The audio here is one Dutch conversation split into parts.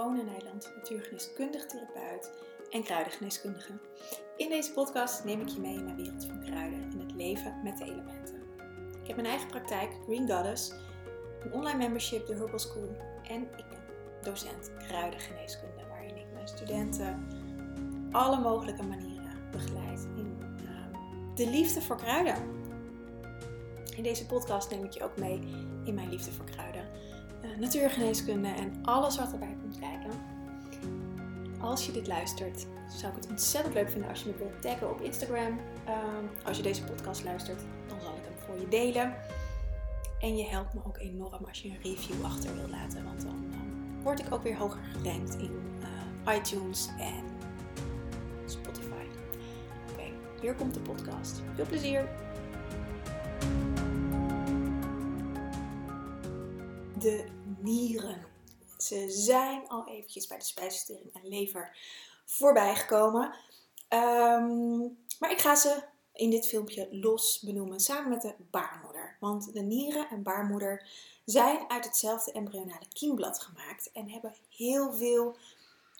One Nijland, natuurgeneeskundig therapeut en kruidengeneeskundige. In deze podcast neem ik je mee in mijn wereld van kruiden en het leven met de elementen. Ik heb mijn eigen praktijk, Green Goddess, een online membership, de Herbal School en ik ben docent kruidengeneeskunde, waarin ik mijn studenten alle mogelijke manieren begeleid in uh, de liefde voor kruiden. In deze podcast neem ik je ook mee in mijn liefde voor kruiden uh, natuurgeneeskunde en alles wat erbij kijken. Als je dit luistert, zou ik het ontzettend leuk vinden als je me wilt taggen op Instagram. Ehm, als je deze podcast luistert, dan zal ik hem voor je delen. En je helpt me ook enorm als je een review achter wilt laten, want dan word ik ook weer hoger gerankt in uh, iTunes en Spotify. Oké, hier komt de podcast. Veel plezier! de nieren. Ze zijn al eventjes bij de spijsvertering en lever voorbij gekomen. Ehm, maar ik ga ze in dit filmpje los benoemen samen met de baarmoeder. Want de nieren en baarmoeder zijn uit hetzelfde embryonale kiemblad gemaakt en hebben heel veel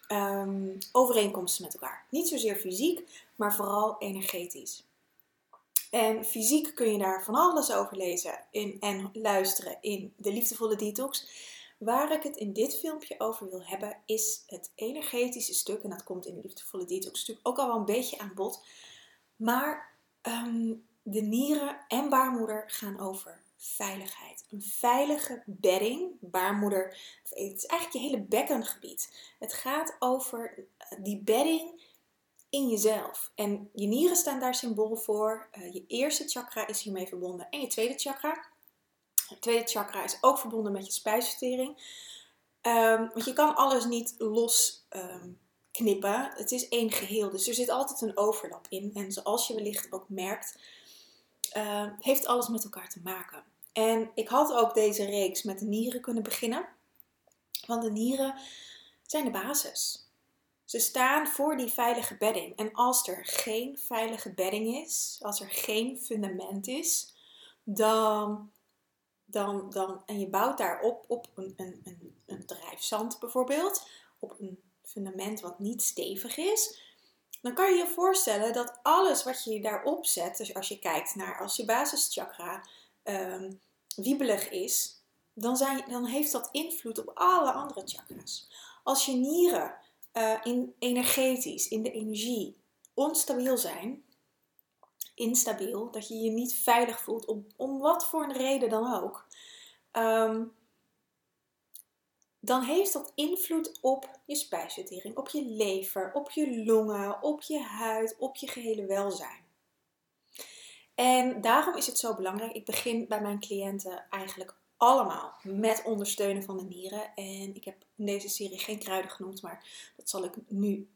um, overeenkomsten met elkaar. Niet zozeer fysiek, maar vooral energetisch. En fysiek kun je daar van alles over lezen in, en luisteren in de liefdevolle detox. Waar ik het in dit filmpje over wil hebben is het energetische stuk. En dat komt in de liefdevolle detox natuurlijk ook al wel een beetje aan bod. Maar ehm, de nieren en baarmoeder gaan over veiligheid. Een veilige bedding, baarmoeder, het is eigenlijk je hele bekkengebied. Het gaat over die bedding in jezelf. En je nieren staan daar symbool voor. Uh, je eerste chakra is hiermee verbonden en je tweede chakra. Het tweede chakra is ook verbonden met je spijsvertering. Um, want je kan alles niet los um, knippen. Het is één geheel, dus er zit altijd een overlap in. En zoals je wellicht ook merkt, uh, heeft alles met elkaar te maken. En ik had ook deze reeks met de nieren kunnen beginnen. Want de nieren zijn de basis. Ze staan voor die veilige bedding. En als er geen veilige bedding is, als er geen fundament is, dan, dan, dan en je bouwt daarop op een, een, een, een drijfzand bijvoorbeeld, op een fundament wat niet stevig is, dan kan je je voorstellen dat alles wat je daarop zet, dus als je kijkt naar als je basischakra um, wiebelig is, dan, zijn, dan heeft dat invloed op alle andere chakras. Als je nieren uh, in energetisch, in de energie, onstabiel zijn, instabiel, dat je je niet veilig voelt, om, om wat voor een reden dan ook, um, dan heeft dat invloed op je spijsvertering, op je lever, op je longen, op je huid, op je gehele welzijn. En daarom is het zo belangrijk. Ik begin bij mijn cliënten eigenlijk allemaal met ondersteunen van de nieren. En ik heb in deze serie geen kruiden genoemd, maar dat zal ik nu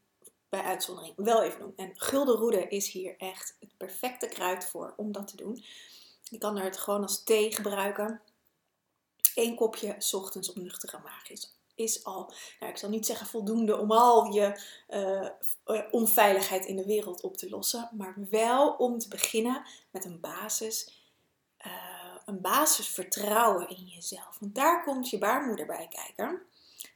bij uitzondering wel even doen. En guldenroede is hier echt het perfecte kruid voor om dat te doen. Je kan er het gewoon als thee gebruiken. Eén kopje ochtends op nuchtere maag is, is al, nou, ik zal niet zeggen voldoende om al je uh, onveiligheid in de wereld op te lossen, maar wel om te beginnen met een basis. Uh, een basisvertrouwen in jezelf. Want daar komt je baarmoeder bij kijken.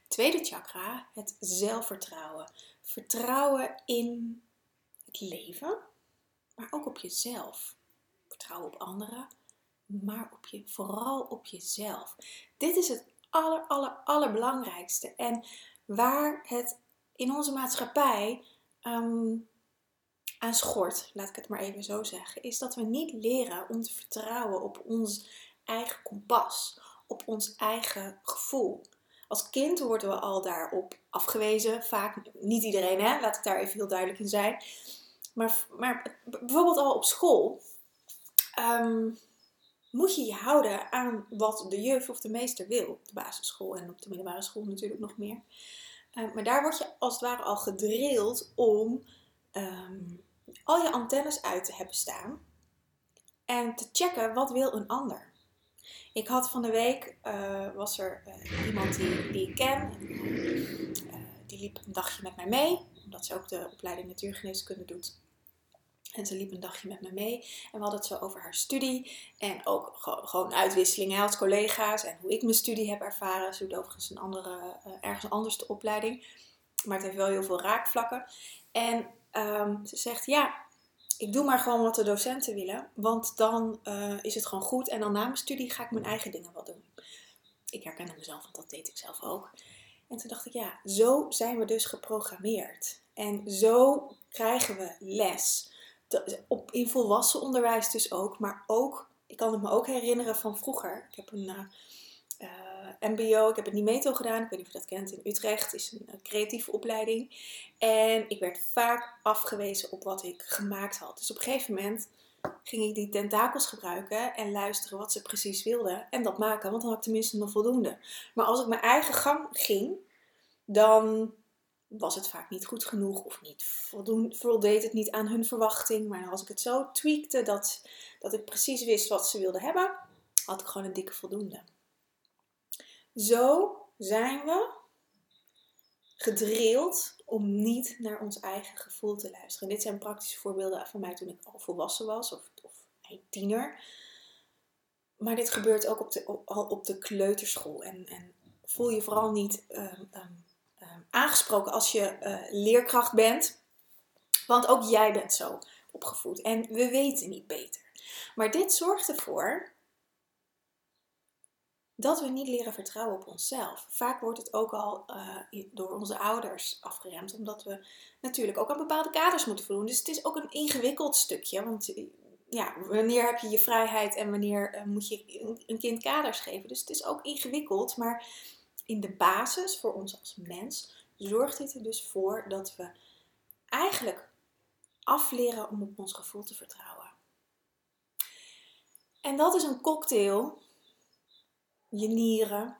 Tweede chakra, het zelfvertrouwen. Vertrouwen in het leven, maar ook op jezelf. Vertrouwen op anderen, maar op je, vooral op jezelf. Dit is het aller, aller, allerbelangrijkste. En waar het in onze maatschappij um, aan schort, laat ik het maar even zo zeggen, is dat we niet leren om te vertrouwen op ons eigen kompas, op ons eigen gevoel. Als kind worden we al daarop afgewezen, vaak niet iedereen, hè? laat ik daar even heel duidelijk in zijn. Maar, maar bijvoorbeeld al op school um, moet je je houden aan wat de juf of de meester wil. Op de basisschool en op de middelbare school natuurlijk nog meer. Uh, maar daar word je als het ware al gedrild om um, al je antennes uit te hebben staan en te checken wat wil een ander. Ik had van de week, uh, was er uh, iemand die, die ik ken, uh, die liep een dagje met mij mee, omdat ze ook de opleiding natuurgeneeskunde doet. En ze liep een dagje met me mee. En we hadden het zo over haar studie. En ook gewoon uitwisselingen als collega's. En hoe ik mijn studie heb ervaren. Ze doet overigens een andere, ergens anders de opleiding. Maar het heeft wel heel veel raakvlakken. En um, ze zegt, ja, ik doe maar gewoon wat de docenten willen. Want dan uh, is het gewoon goed. En dan na mijn studie ga ik mijn eigen dingen wel doen. Ik herkende mezelf, want dat deed ik zelf ook. En toen dacht ik, ja, zo zijn we dus geprogrammeerd. En zo krijgen we les. Op, in volwassen onderwijs dus ook, maar ook, ik kan het me ook herinneren van vroeger. Ik heb een uh, uh, MBO, ik heb het NIMETO gedaan, ik weet niet of je dat kent, in Utrecht, is een creatieve opleiding. En ik werd vaak afgewezen op wat ik gemaakt had. Dus op een gegeven moment ging ik die tentakels gebruiken en luisteren wat ze precies wilden. En dat maken, want dan had ik tenminste nog voldoende. Maar als ik mijn eigen gang ging, dan was het vaak niet goed genoeg of niet voldoen, voldeed het niet aan hun verwachting. Maar als ik het zo tweakte dat, dat ik precies wist wat ze wilden hebben, had ik gewoon een dikke voldoende. Zo zijn we gedrild om niet naar ons eigen gevoel te luisteren. dit zijn praktische voorbeelden van mij toen ik al volwassen was of, of tiener. Maar dit gebeurt ook op de, al op de kleuterschool. En, en voel je vooral niet um, um, aangesproken als je uh, leerkracht bent. Want ook jij bent zo opgevoed. En we weten niet beter. Maar dit zorgt ervoor dat we niet leren vertrouwen op onszelf. Vaak wordt het ook al uh, door onze ouders afgeremd, omdat we natuurlijk ook aan bepaalde kaders moeten voldoen. Dus het is ook een ingewikkeld stukje, want eh, ja, wanneer heb je je vrijheid en wanneer uh, moet je een kind kaders geven. Dus het is ook ingewikkeld, maar in de basis voor ons als mens zorgt dit er dus voor dat we eigenlijk afleren om op ons gevoel te vertrouwen. En dat is een cocktail je nieren,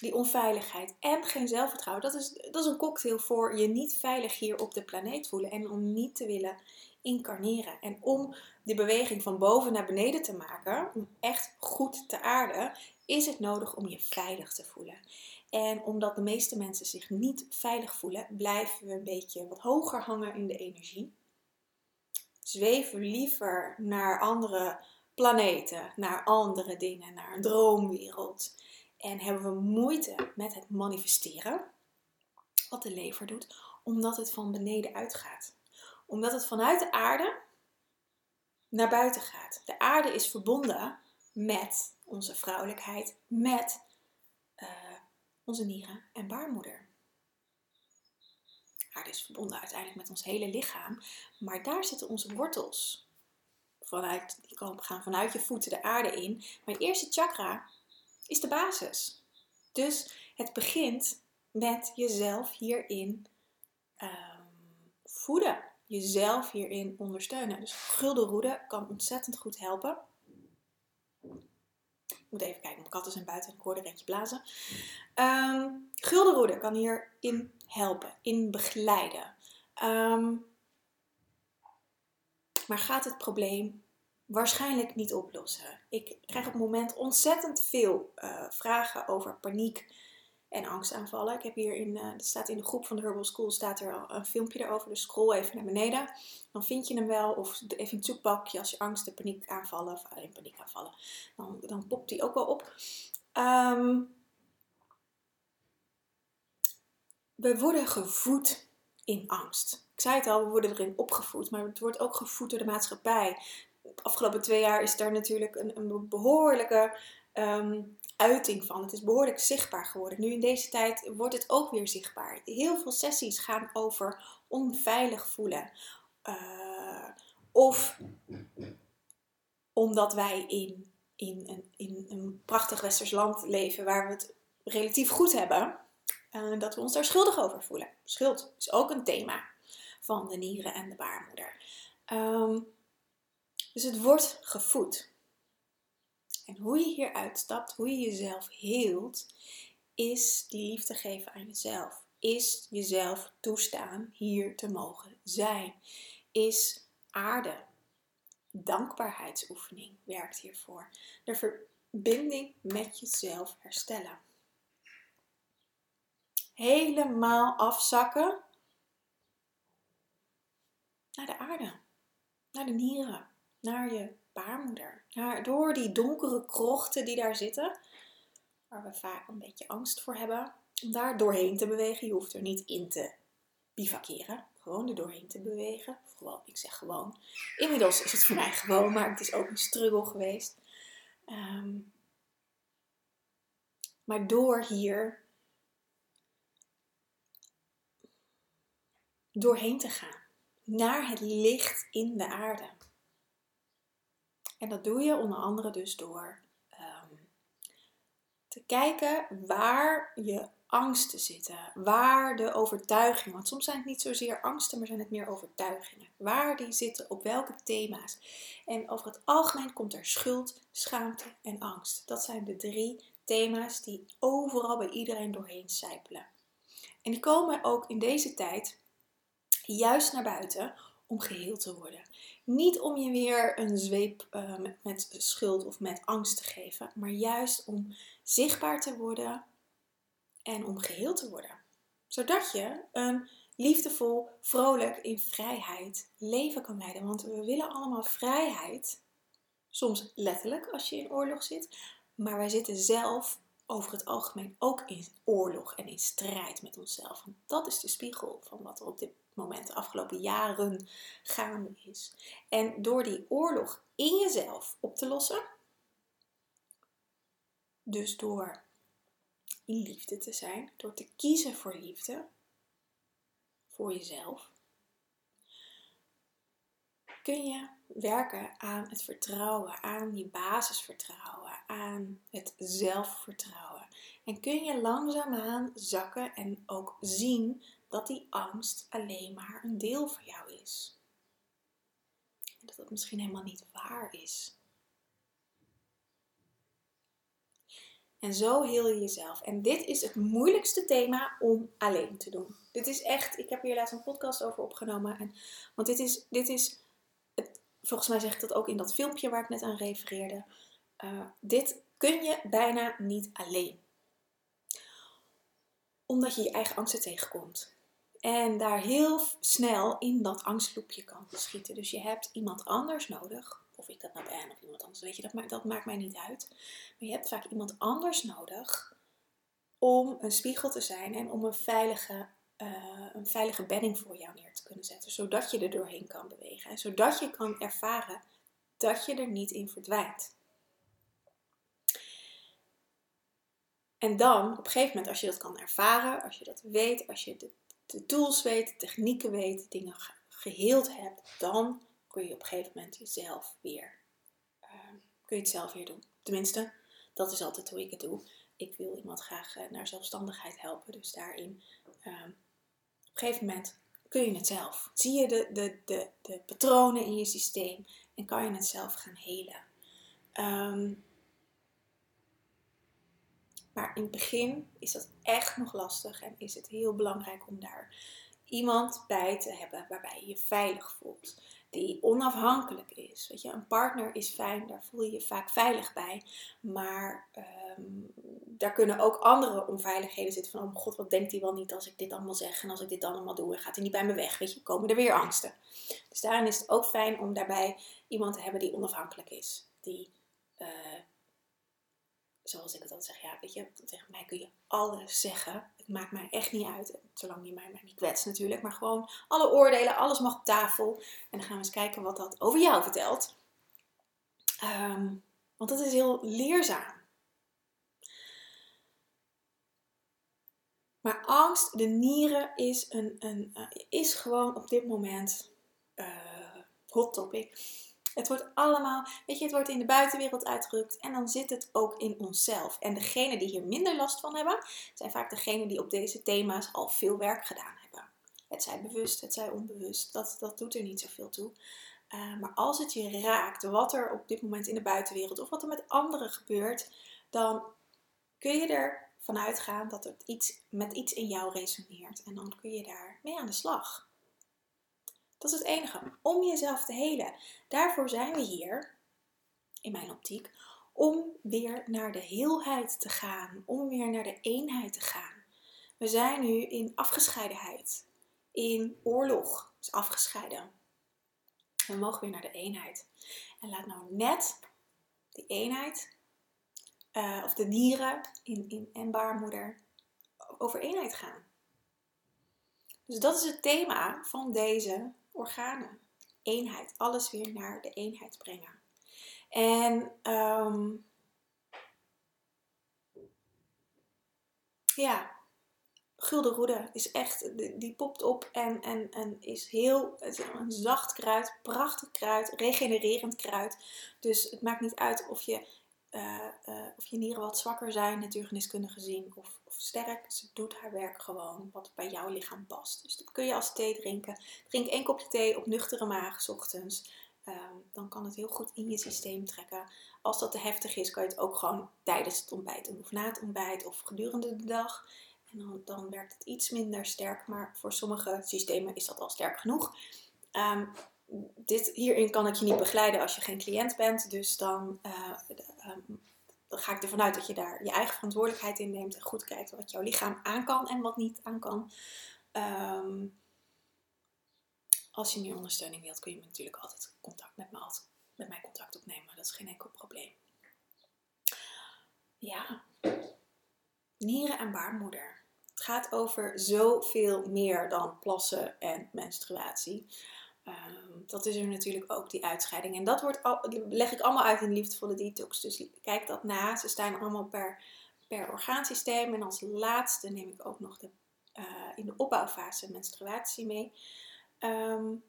die onveiligheid en geen zelfvertrouwen. Dat is, dat is een cocktail voor je niet veilig hier op de planeet voelen en om niet te willen incarneren. En om die beweging van boven naar beneden te maken, om echt goed te aarden, is het nodig om je veilig te voelen. En omdat de meeste mensen zich niet veilig voelen, blijven we een beetje wat hoger hangen in de energie. Zweven liever naar andere planeten, naar andere dingen, naar een droomwereld. En hebben we moeite met het manifesteren, wat de lever doet, omdat het van beneden uitgaat. Omdat het vanuit de aarde naar buiten gaat. De aarde is verbonden met onze vrouwelijkheid, met uh, onze nieren en baarmoeder. De aarde is verbonden uiteindelijk met ons hele lichaam, maar daar zitten onze wortels vanuit, die gaan vanuit je voeten de aarde in. Maar eerste chakra is de basis. Dus het begint met jezelf hierin um, voeden. Jezelf hierin ondersteunen. Dus guldenroede kan ontzettend goed helpen. Ik moet even kijken, mijn katten zijn buiten en ik hoor een rentje blazen. Um, guldenroede kan hierin helpen, in begeleiden. Um, maar gaat het probleem waarschijnlijk niet oplossen. Ik krijg op het moment ontzettend veel uh, vragen over paniek en angstaanvallen. Ik heb hier in, uh, staat in de groep van de Herbal School staat er een filmpje erover. Dus scroll even naar beneden. Dan vind je hem wel. Of even zoekbakje als je angst en paniekaanvallen, of alleen paniekaanvallen, dan, dan popt die ook wel op. Um, we worden gevoed in angst. Ik zei het al, we worden erin opgevoed, maar het wordt ook gevoed door de maatschappij. Afgelopen twee jaar is daar natuurlijk een, een behoorlijke ehm, uiting van. Het is behoorlijk zichtbaar geworden. Nu in deze tijd wordt het ook weer zichtbaar. Heel veel sessies gaan over onveilig voelen. Uh, of omdat wij in, in, een, in een prachtig westers land leven waar we het relatief goed hebben, uh, dat we ons daar schuldig over voelen. Schuld is ook een thema van de nieren en de baarmoeder. Um, dus het wordt gevoed. En hoe je hier uitstapt, hoe je jezelf heelt, is die liefde geven aan jezelf. Is jezelf toestaan hier te mogen zijn. Is aarde. Dankbaarheidsoefening werkt hiervoor. De verbinding met jezelf herstellen. Helemaal afzakken naar de aarde. naar de nieren, naar je baarmoeder. Naar, door die donkere krochten die daar zitten, waar we vaak een beetje angst voor hebben, om daar doorheen te bewegen. Je hoeft er niet in te bivakeren, gewoon er doorheen te bewegen. Gewoon, ik zeg gewoon. Inmiddels is het voor mij gewoon, maar het is ook een struggle geweest. Ehm, maar door hier doorheen te gaan naar het licht in de aarde. En dat doe je onder andere dus door ehm, te kijken waar je angsten zitten, waar de overtuigingen, want soms zijn het niet zozeer angsten, maar zijn het meer overtuigingen, waar die zitten, op welke thema's. En over het algemeen komt er schuld, schaamte en angst. Dat zijn de drie thema's die overal bij iedereen doorheen sijpelen. En die komen ook in deze tijd juist naar buiten om geheeld te worden. Niet om je weer een zweep uh, met, schuld of met angst te geven, maar juist om zichtbaar te worden en om geheeld te worden. Zodat je een liefdevol, vrolijk, in vrijheid leven kan leiden. Want we willen allemaal vrijheid. Soms letterlijk als je in oorlog zit. Maar wij zitten zelf over het algemeen ook in oorlog en in strijd met onszelf. Want dat is de spiegel van wat er op dit moment de afgelopen jaren gaande is. En door die oorlog in jezelf op te lossen, dus door in liefde te zijn, door te kiezen voor liefde, voor jezelf, kun je werken aan het vertrouwen, aan je basisvertrouwen, aan het zelfvertrouwen. En kun je langzaamaan zakken en ook zien dat die angst alleen maar een deel van jou is. En dat het misschien helemaal niet waar is. En zo heel je jezelf. En dit is het moeilijkste thema om alleen te doen. Dit is echt, ik heb hier laatst een podcast over opgenomen. En, want dit is, dit is volgens mij zeg ik dat ook in dat filmpje waar ik net aan refereerde. Uh, dit kun je bijna niet alleen. Omdat je je eigen angsten tegenkomt. En daar heel snel in dat angstloepje kan schieten. Dus je hebt iemand anders nodig of ik dat nou ben of iemand anders, weet je, dat maakt, dat maakt mij niet uit. Maar je hebt vaak iemand anders nodig om een spiegel te zijn en om een veilige, uh, een veilige bedding voor jou neer te kunnen zetten. Zodat je er doorheen kan bewegen en zodat je kan ervaren dat je er niet in verdwijnt. En dan, op een gegeven moment, als je dat kan ervaren, als je dat weet, als je de, de tools weet, de technieken weet, dingen geheeld hebt, dan kun je op een gegeven moment jezelf weer, ehm, kun je het zelf weer doen. Tenminste, dat is altijd hoe ik het doe. Ik wil iemand graag uh, naar zelfstandigheid helpen. Dus daarin, ehm, op een gegeven moment kun je het zelf. Zie je de, de, de, de patronen in je systeem en kan je het zelf gaan helen. Ehm, maar in het begin is dat echt nog lastig en is het heel belangrijk om daar iemand bij te hebben waarbij je je veilig voelt die onafhankelijk is. Weet je, een partner is fijn, daar voel je je vaak veilig bij. Maar ehm, daar kunnen ook andere onveiligheden zitten. Van, oh god, wat denkt hij wel niet als ik dit allemaal zeg en als ik dit allemaal doe. En gaat hij niet bij me weg, weet je, komen er weer angsten. Dus daarin is het ook fijn om daarbij iemand te hebben die onafhankelijk is. Die uh, zoals ik het altijd zeg, ja, weet je, tegen mij kun je alles zeggen. Het maakt mij echt niet uit, zolang je mij niet kwetst natuurlijk. Maar gewoon alle oordelen, alles mag op tafel. En dan gaan we eens kijken wat dat over jou vertelt. Ehm, want dat is heel leerzaam. Maar angst, de nieren, is, een, een, uh, is gewoon op dit moment uh, hot topic. Het wordt allemaal, weet je, het wordt in de buitenwereld uitgedrukt en dan zit het ook in onszelf. En degenen die hier minder last van hebben, zijn vaak degenen die op deze thema's al veel werk gedaan hebben. Het zij bewust, het zij onbewust, dat, dat doet er niet zoveel toe. Uh, maar als het je raakt, wat er op dit moment in de buitenwereld of wat er met anderen gebeurt, dan kun je er vanuit gaan dat het iets, met iets in jou resoneert. En dan kun je daar mee aan de slag. Dat is het enige. Om jezelf te helen. Daarvoor zijn we hier, in mijn optiek, om weer naar de heelheid te gaan. Om weer naar de eenheid te gaan. We zijn nu in afgescheidenheid. In oorlog is afgescheiden. We mogen weer naar de eenheid. En laat nou net die eenheid, uh, of de nieren in, in, en baarmoeder, over eenheid gaan. Dus dat is het thema van deze organen. Eenheid. Alles weer naar de eenheid brengen. En um, ja, Gulden Roede is echt, die popt op en, en, en is heel, een zacht kruid, prachtig kruid, regenererend kruid. Dus het maakt niet uit of je, uh, uh, of je nieren wat zwakker zijn, natuurgeneeskundig gezien, of, of sterk. Ze doet haar werk gewoon wat bij jouw lichaam past. Dus dat kun je als thee drinken. Drink één kopje thee op nuchtere maag, s ochtends. Um, dan kan het heel goed in je systeem trekken. Als dat te heftig is, kan je het ook gewoon tijdens het ontbijt doen, of na het ontbijt, of gedurende de dag. En dan, dan werkt het iets minder sterk, maar voor sommige systemen is dat al sterk genoeg. Um, dit, hierin kan ik je niet begeleiden als je geen cliënt bent. Dus dan, uh, um, dan ga ik ervan uit dat je daar je eigen verantwoordelijkheid in neemt. En goed kijkt wat jouw lichaam aan kan en wat niet aan kan. Um, als je meer ondersteuning wilt, kun je natuurlijk altijd contact met, me, met mij contact opnemen. Dat is geen enkel probleem. Ja, nieren en baarmoeder. Het gaat over zoveel meer dan plassen en menstruatie. Um, dat is er natuurlijk ook, die uitscheiding. En dat wordt al, leg ik allemaal uit in Liefdevolle Detox. Dus kijk dat na. Ze staan allemaal per, per orgaansysteem. En als laatste neem ik ook nog de, uh, in de opbouwfase menstruatie mee. Um,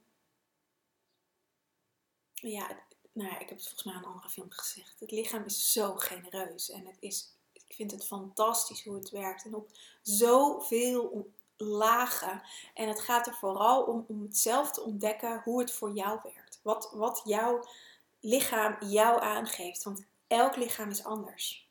ja, nou ik heb het volgens mij in een andere film gezegd. Het lichaam is zo genereus. En het is ik vind het fantastisch hoe het werkt. En op zoveel lagen. En het gaat er vooral om, om het zelf te ontdekken hoe het voor jou werkt. Wat, wat jouw lichaam jou aangeeft. Want elk lichaam is anders.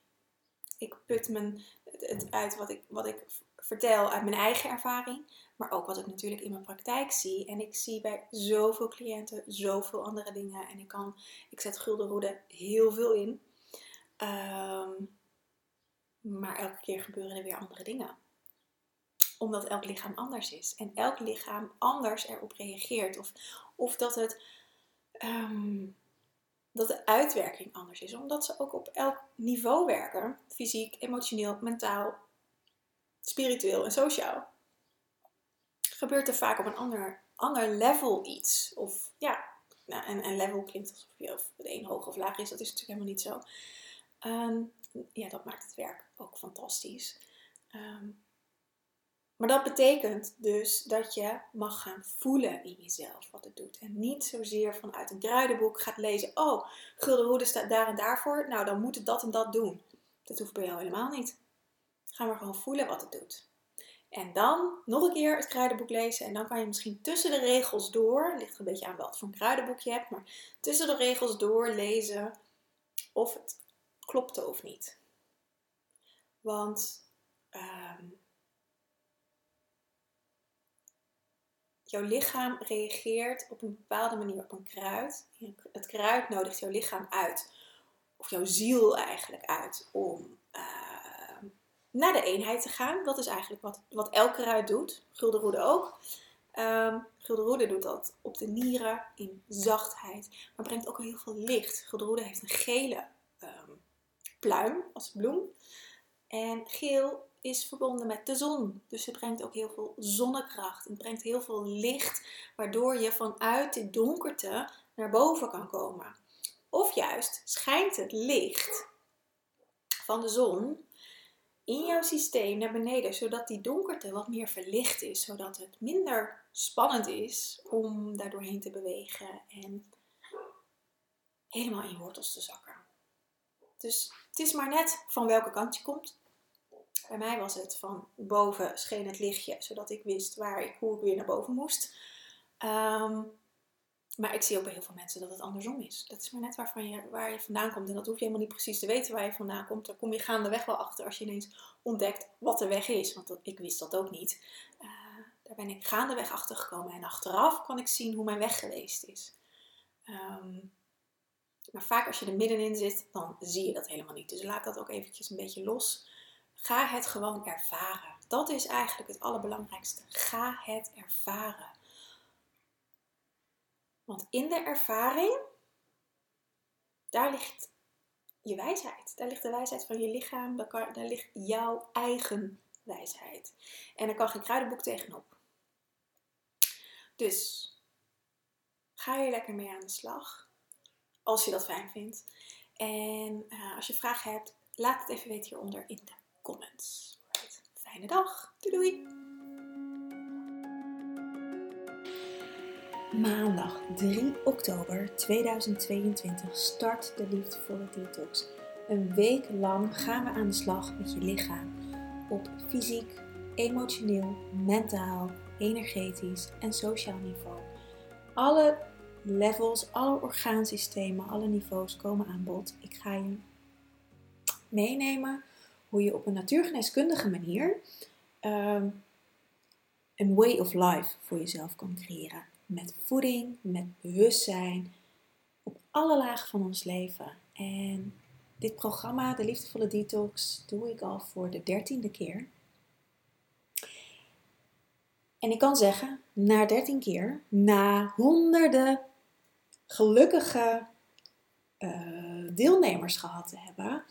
Ik put mijn, het uit wat ik, wat ik vertel uit mijn eigen ervaring. Maar ook wat ik natuurlijk in mijn praktijk zie. En ik zie bij zoveel cliënten zoveel andere dingen. En ik, kan, ik zet guldenroede heel veel in. Um, maar elke keer gebeuren er weer andere dingen. Omdat elk lichaam anders is. En elk lichaam anders erop reageert. Of, of dat, het, um, dat de uitwerking anders is. Omdat ze ook op elk niveau werken. Fysiek, emotioneel, mentaal, spiritueel en sociaal. Gebeurt er vaak op een ander, ander level iets. Of ja, nou, en, en level klinkt alsof je of de een hoog of laag is. Dat is natuurlijk helemaal niet zo. Um, ja, dat maakt het werk ook fantastisch. Ehm, maar dat betekent dus dat je mag gaan voelen in jezelf wat het doet. En niet zozeer vanuit een kruidenboek gaat lezen. Oh, gulden hoede staat daar en daarvoor. Nou, dan moet het dat en dat doen. Dat hoeft bij jou helemaal niet. Ga maar gewoon voelen wat het doet. En dan nog een keer het kruidenboek lezen. En dan kan je misschien tussen de regels door. Het ligt een beetje aan wat voor een kruidenboek je hebt. Maar tussen de regels door lezen of het klopte of niet. Want um, jouw lichaam reageert op een bepaalde manier op een kruid. Het kruid nodigt jouw lichaam uit, of jouw ziel eigenlijk uit, om uh, naar de eenheid te gaan. Dat is eigenlijk wat, wat elk kruid doet. Guldenroede ook. Um, Guldenroede doet dat op de nieren in zachtheid, maar brengt ook heel veel licht. Guldenroede heeft een gele um, pluim als bloem. En geel is verbonden met de zon. Dus het brengt ook heel veel zonnekracht. Het brengt heel veel licht, waardoor je vanuit de donkerte naar boven kan komen. Of juist schijnt het licht van de zon in jouw systeem naar beneden, zodat die donkerte wat meer verlicht is, zodat het minder spannend is om daar doorheen te bewegen en helemaal in wortels te zakken. Dus het is maar net van welke kant je komt. Bij mij was het van boven scheen het lichtje, zodat ik wist waar ik, hoe ik weer naar boven moest. Ehm, maar ik zie ook bij heel veel mensen dat het andersom is. Dat is maar net waarvan je, waar je vandaan komt. En dat hoef je helemaal niet precies te weten waar je vandaan komt. Daar kom je gaandeweg wel achter als je ineens ontdekt wat de weg is. Want ik wist dat ook niet. Uh, daar ben ik gaandeweg achter gekomen. En achteraf kan ik zien hoe mijn weg geweest is. Um, maar vaak als je er middenin zit, dan zie je dat helemaal niet. Dus laat dat ook eventjes een beetje los. Ga het gewoon ervaren. Dat is eigenlijk het allerbelangrijkste. Ga het ervaren. Want in de ervaring, daar ligt je wijsheid. Daar ligt de wijsheid van je lichaam. Daar, ligt jouw eigen wijsheid. En daar kan geen kruidenboek tegenop. Dus ga je lekker mee aan de slag. Als je dat fijn vindt. En uh, als je vragen hebt, laat het even weten hieronder in de comments. Right. Fijne dag. Doei doei. Maandag 3 oktober 2022 start de Liefdevolle Detox. Een week lang gaan we aan de slag met je lichaam. Op fysiek, emotioneel, mentaal, energetisch en sociaal niveau. Alle levels, alle orgaansystemen, alle niveaus komen aan bod. Ik ga je meenemen hoe je op een natuurgeneeskundige manier um, een way of life voor jezelf kan creëren. Met voeding, met bewustzijn, op alle lagen van ons leven. En dit programma, de Liefdevolle Detox, doe ik al voor de dertiende keer. En ik kan zeggen, na dertien keer, na honderden gelukkige uh, deelnemers gehad te hebben,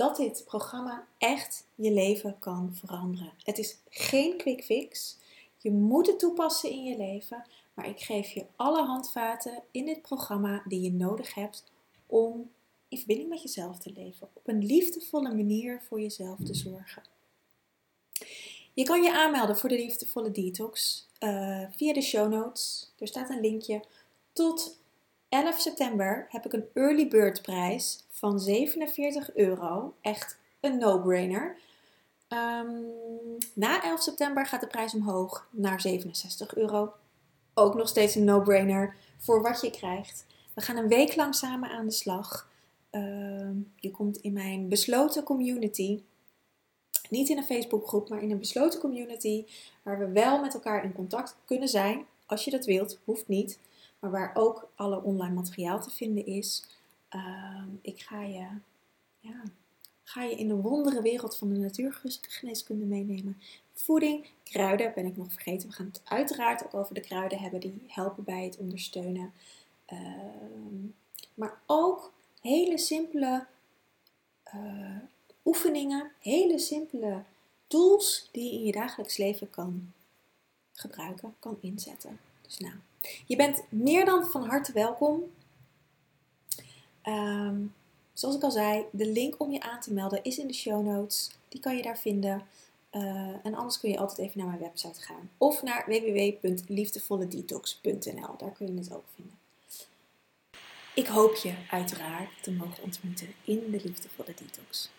dat dit programma echt je leven kan veranderen. Het is geen quick fix. Je moet het toepassen in je leven, maar ik geef je alle handvaten in dit programma die je nodig hebt om in verbinding met jezelf te leven. Op een liefdevolle manier voor jezelf te zorgen. Je kan je aanmelden voor de liefdevolle detox uh, via de show notes. Er staat een linkje. Tot 11 september heb ik een early bird prijs van 47 euro. Echt een no-brainer. Um, na 11 september gaat de prijs omhoog naar 67 euro. Ook nog steeds een no-brainer voor wat je krijgt. We gaan een week lang samen aan de slag. Uh, je komt in mijn besloten community. Niet in een Facebookgroep, maar in een besloten community. Waar we wel met elkaar in contact kunnen zijn. Als je dat wilt, hoeft niet maar waar ook alle online materiaal te vinden is. Ehm, ik ga je, ja, ga je in de wondere wereld van de natuurgeneeskunde meenemen. Voeding, kruiden ben ik nog vergeten. We gaan het uiteraard ook over de kruiden hebben die helpen bij het ondersteunen. Ehm, maar ook hele simpele uh, oefeningen, hele simpele tools die je in je dagelijks leven kan gebruiken, kan inzetten. Dus nou, je bent meer dan van harte welkom. Ehm, zoals ik al zei, de link om je aan te melden is in de show notes. Die kan je daar vinden. Uh, en anders kun je altijd even naar mijn website gaan. Of naar www.liefdevolledetox.nl. Daar kun je het ook vinden. Ik hoop je uiteraard te mogen ontmoeten in de Liefdevolle Detox.